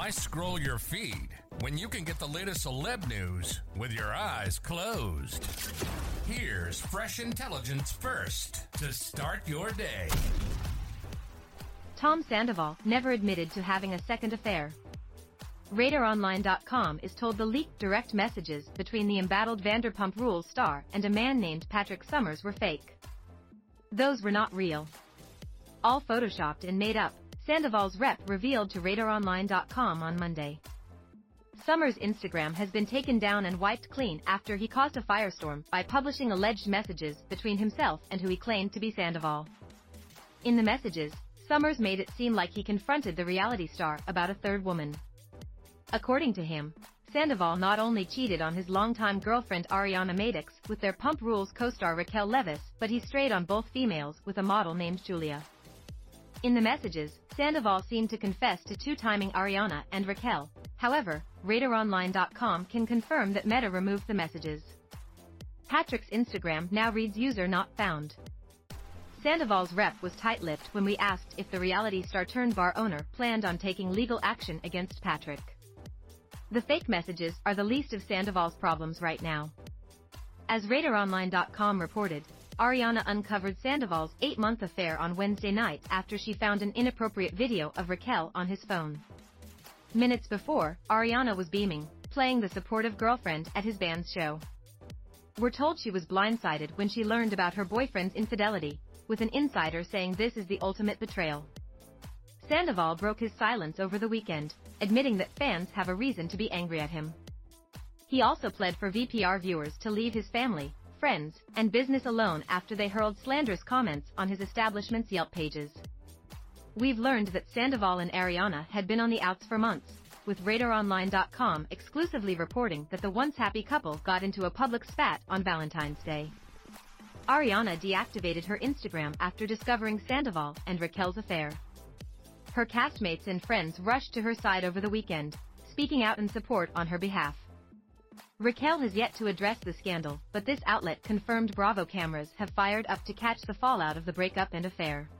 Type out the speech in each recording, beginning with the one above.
Why scroll your feed when you can get the latest celeb news with your eyes closed? Here's fresh intelligence first to start your day. Tom Sandoval never admitted to having a second affair. RadarOnline.com is told the leaked direct messages between the embattled Vanderpump Rules star and a man named Patrick Somers were fake. Those were not real. All photoshopped and made up, Sandoval's rep revealed to RadarOnline.com on Monday. Somers' Instagram has been taken down and wiped clean after he caused a firestorm by publishing alleged messages between himself and who he claimed to be Sandoval. In the messages, Somers made it seem like he confronted the reality star about a third woman. According to him, Sandoval not only cheated on his longtime girlfriend Ariana Madix with their Pump Rules co-star Raquel Leviss, but he strayed on both females with a model named Julia. In the messages, Sandoval seemed to confess to two-timing Ariana and Raquel. However, RadarOnline.com can confirm that Meta removed the messages. Patrick's Instagram now reads user not found. Sandoval's rep was tight-lipped when we asked if the reality star turned bar owner planned on taking legal action against Patrick. The fake messages are the least of Sandoval's problems right now. As RadarOnline.com reported, Ariana uncovered Sandoval's eight-month affair on Wednesday night after she found an inappropriate video of Raquel on his phone. Minutes before, Ariana was beaming, playing the supportive girlfriend at his band's show. We're told she was blindsided when she learned about her boyfriend's infidelity, with an insider saying this is the ultimate betrayal. Sandoval broke his silence over the weekend, admitting that fans have a reason to be angry at him. He also pled for VPR viewers to leave his family, friends, and business alone after they hurled slanderous comments on his establishment's Yelp pages. We've learned that Sandoval and Ariana had been on the outs for months, with RadarOnline.com exclusively reporting that the once happy couple got into a public spat on Valentine's Day. Ariana deactivated her Instagram after discovering Sandoval and Raquel's affair. Her castmates and friends rushed to her side over the weekend, speaking out in support on her behalf. Raquel has yet to address the scandal, but this outlet confirmed Bravo cameras have fired up to catch the fallout of the breakup and affair.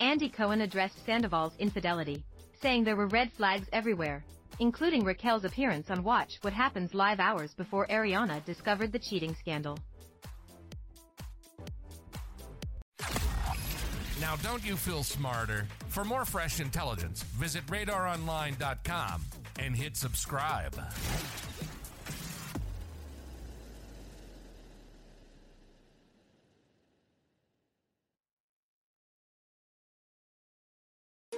Andy Cohen addressed Sandoval's infidelity, saying there were red flags everywhere, including Raquel's appearance on Watch What Happens live hours before Ariana discovered the cheating scandal. Now, don't you feel smarter? For more fresh intelligence, visit radaronline.com and hit subscribe.